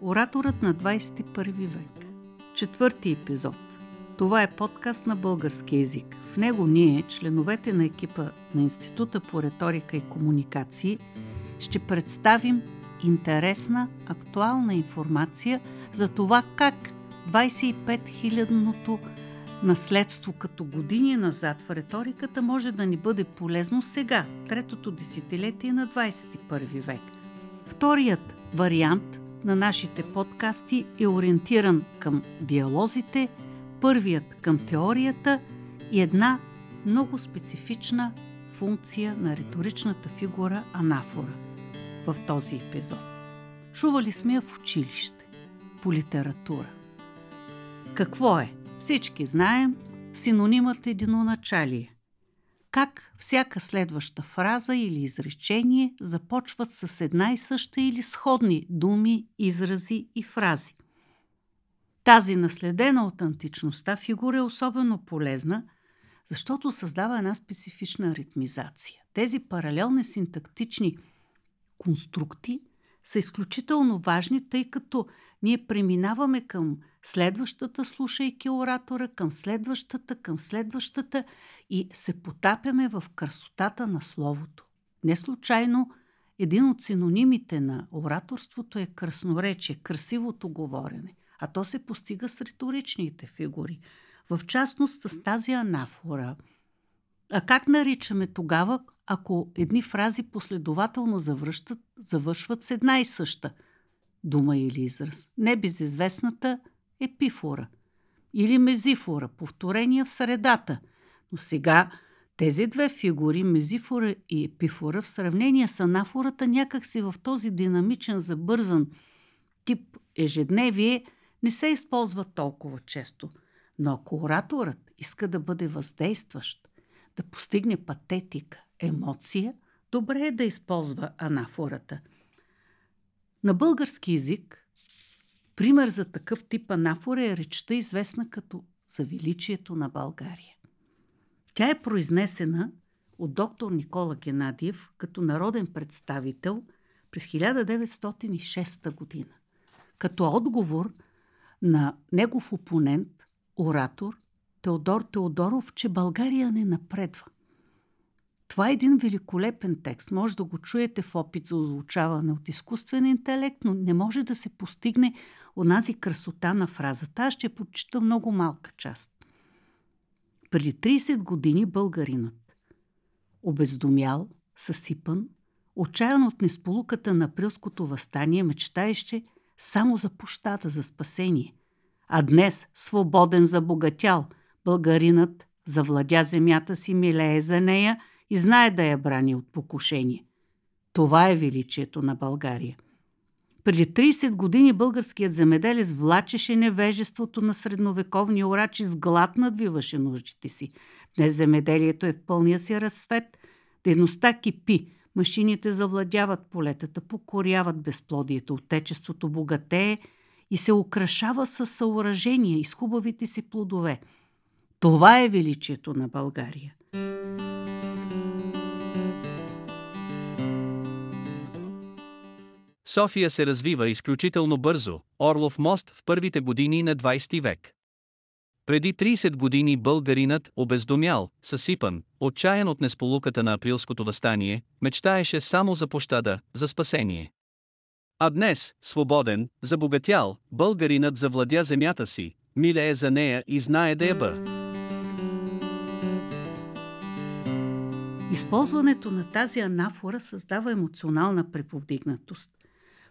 Ораторът на 21 век. Четвърти епизод. Това е подкаст на български язик. В него ние, членовете на екипа на Института по риторика и комуникации, ще представим интересна, актуална информация за това как 25 000-ното наследство като години назад в риториката може да ни бъде полезно сега, третото десетилетие на 21 век. Вторият вариант на нашите подкасти е ориентиран към диалозите, първият към теорията и една много специфична функция на риторичната фигура анафора в този епизод. Чували сме я в училище, по литература. Какво е? Всички знаем синонимът единоначалие. Как всяка следваща фраза или изречение започват с една и съща или сходни думи, изрази и фрази. Тази наследена от античността фигура е особено полезна, защото създава една специфична ритмизация. Тези паралелни синтактични конструкти – са изключително важни, тъй като ние преминаваме към следващата, слушайки оратора, към следващата, към следващата и се потапяме в красотата на словото. Не случайно един от синонимите на ораторството е красноречие, красивото говорене, а то се постига с риторичните фигури. В частност с тази анафора. А как наричаме тогава, ако едни фрази последователно завръщат, завършват с една и съща дума или израз. Небезизвестната епифора или мезифора, повторение в средата. Но сега тези две фигури, мезифора и епифора, в сравнение с анафората, някакси в този динамичен, забързан тип ежедневие, не се използва толкова често. Но ако ораторът иска да бъде въздействащ, да постигне патетика, емоция, добре е да използва анафората. На български язик пример за такъв тип анафора е речта, известна като за величието на България. Тя е произнесена от доктор Никола Геннадиев като народен представител през 1906 година, като отговор на негов опонент, оратор Теодор Теодоров, че България не напредва. Това е един великолепен текст. Може да го чуете в опит за озвучаване от изкуствен интелект, но не може да се постигне онази красота на фразата. Аз ще прочита много малка част. Преди 30 години българинът, обездомял, съсипан, отчаян от несполуката на априлското възстание, мечтаеще само за пощада, за спасение. А днес, свободен забогатял, българинът завладя земята си, милее за нея – и знае да я брани от покушение. Това е величието на България. Преди 30 години българският земеделец влачеше невежеството на средновековни орачи, с глад надвиваше нуждите си. Днес земеделието е в пълния си разцвет. Дейността кипи. Машините завладяват полетата, покоряват безплодието. Отечеството богатее и се украшава с съоръжения и с хубавите си плодове. Това е величието на България. София се развива изключително бързо, Орлов мост в първите години на 20 век. Преди 30 години българинът, обездомял, съсипан, отчаян от несполуката на априлското възстание, мечтаеше само за пощада, за спасение. А днес, свободен, забогатял, българинът завладя земята си, милее за нея и знае да я бъ. Използването на тази анафора създава емоционална преповдигнатост –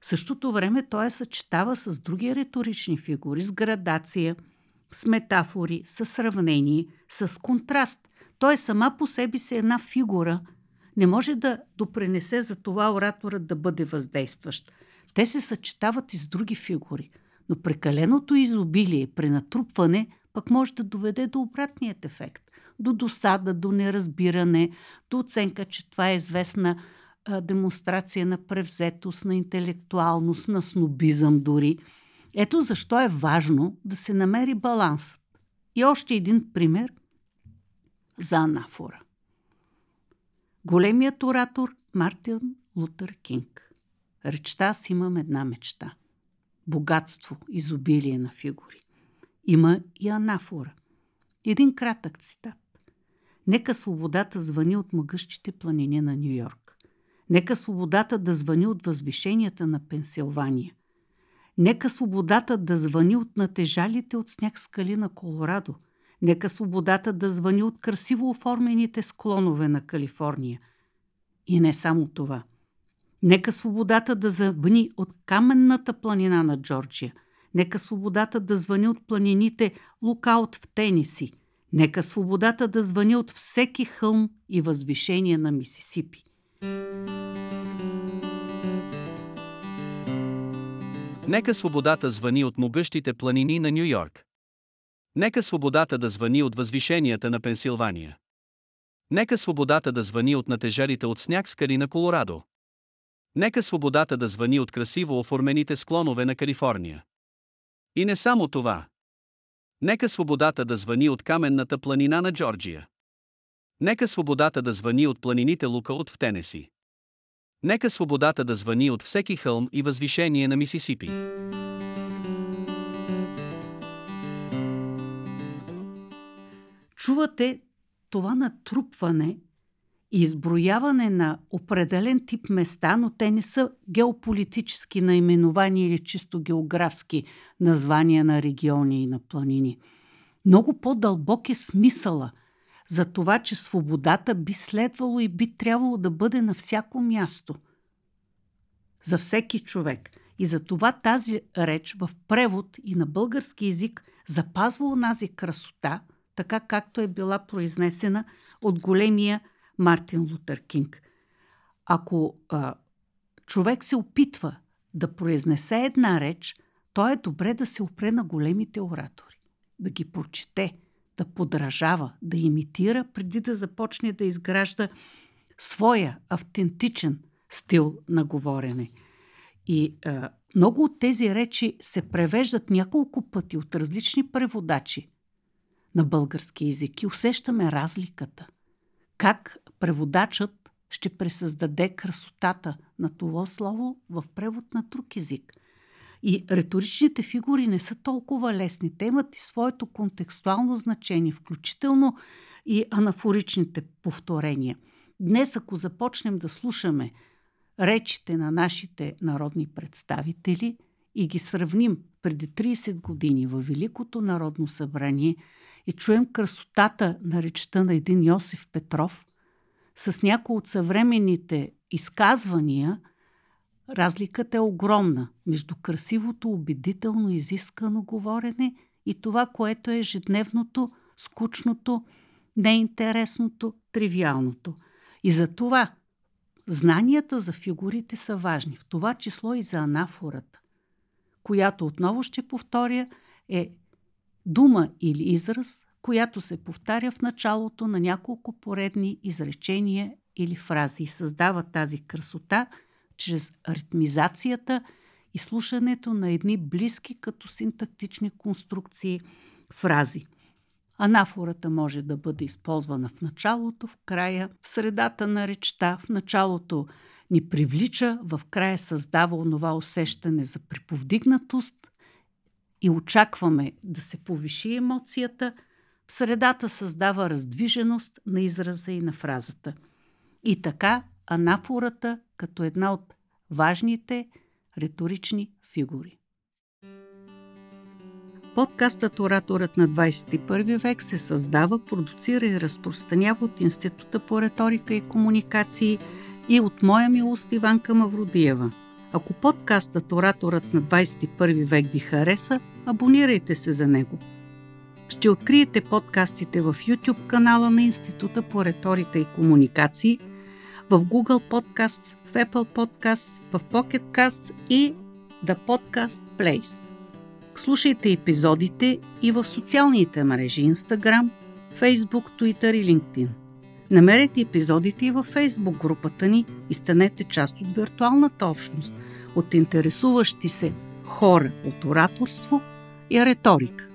в същото време той я съчетава с други риторични фигури, с градация, с метафори, с сравнение, с контраст. Той е сама по себе си една фигура. Не може да допренесе за това ораторът да бъде въздействащ. Те се съчетават и с други фигури. Но прекаленото изобилие, пренатрупване, пък може да доведе до обратният ефект. До досада, до неразбиране, до оценка, че това е известна а, демонстрация на превзетост, на интелектуалност, на снобизъм дори. Ето защо е важно да се намери балансът. И още един пример за анафора. Големият оратор Мартин Лутър Кинг. Речта аз имам една мечта. богатство, изобилие на фигури. Има и анафора. Един кратък цитат. Нека свободата звъни от мъгъщите планини на Нью Йорк. Нека свободата да звъни от възвишенията на Пенсилвания. Нека свободата да звъни от натежалите от сняг скали на Колорадо. Нека свободата да звъни от красиво оформените склонове на Калифорния. И не само това. Нека свободата да звъни от каменната планина на Джорджия. Нека свободата да звъни от планините Лукаут в Тениси. Нека свободата да звъни от всеки хълм и възвишение на Мисисипи. Нека свободата звъни от могъщите планини на Нью Йорк. Нека свободата да звъни от възвишенията на Пенсилвания. Нека свободата да звъни от натежарите от сняг скали на Колорадо. Нека свободата да звъни от красиво оформените склонове на Калифорния. И не само това. Нека свободата да звъни от каменната планина на Джорджия. Нека свободата да звъни от планините Лукаут в Тенеси. Нека свободата да звъни от всеки хълм и възвишение на Мисисипи. Чувате това натрупване изброяване на определен тип места, но те не са геополитически наименования или чисто географски названия на региони и на планини. Много по-дълбок е смисъла за това, че свободата би следвало и би трябвало да бъде на всяко място. За всеки човек. И за това тази реч в превод и на български язик запазва онази красота, така както е била произнесена от големия Мартин Лутер Кинг. Ако а, човек се опитва да произнесе една реч, то е добре да се опре на големите оратори, да ги прочете, да подражава, да имитира, преди да започне да изгражда своя автентичен стил на говорене. И а, много от тези речи се превеждат няколко пъти от различни преводачи на български язик и усещаме разликата. Как преводачът ще пресъздаде красотата на това слово в превод на друг език. И риторичните фигури не са толкова лесни. Те имат и своето контекстуално значение, включително и анафоричните повторения. Днес, ако започнем да слушаме речите на нашите народни представители и ги сравним преди 30 години във Великото народно събрание и чуем красотата на речта на един Йосиф Петров, с някои от съвременните изказвания, разликата е огромна между красивото, убедително, изискано говорене и това, което е ежедневното, скучното, неинтересното, тривиалното. И за това знанията за фигурите са важни, в това число и за анафората, която отново ще повторя е дума или израз, която се повтаря в началото на няколко поредни изречения или фрази и създава тази красота чрез ритмизацията и слушането на едни близки като синтактични конструкции фрази. Анафората може да бъде използвана в началото, в края, в средата на речта, в началото ни привлича, в края създава онова усещане за приповдигнатост и очакваме да се повиши емоцията – средата създава раздвиженост на израза и на фразата. И така анафората като една от важните риторични фигури. Подкастът Ораторът на 21 век се създава, продуцира и разпространява от Института по риторика и комуникации и от моя милост Иванка Мавродиева. Ако подкастът Ораторът на 21 век ви хареса, абонирайте се за него – ще откриете подкастите в YouTube канала на Института по риторика и комуникации, в Google Podcasts, в Apple Podcasts, в Pocket Casts и The Podcast Place. Слушайте епизодите и в социалните мрежи Instagram, Facebook, Twitter и LinkedIn. Намерете епизодите и във Facebook групата ни и станете част от виртуалната общност от интересуващи се хора от ораторство и риторика.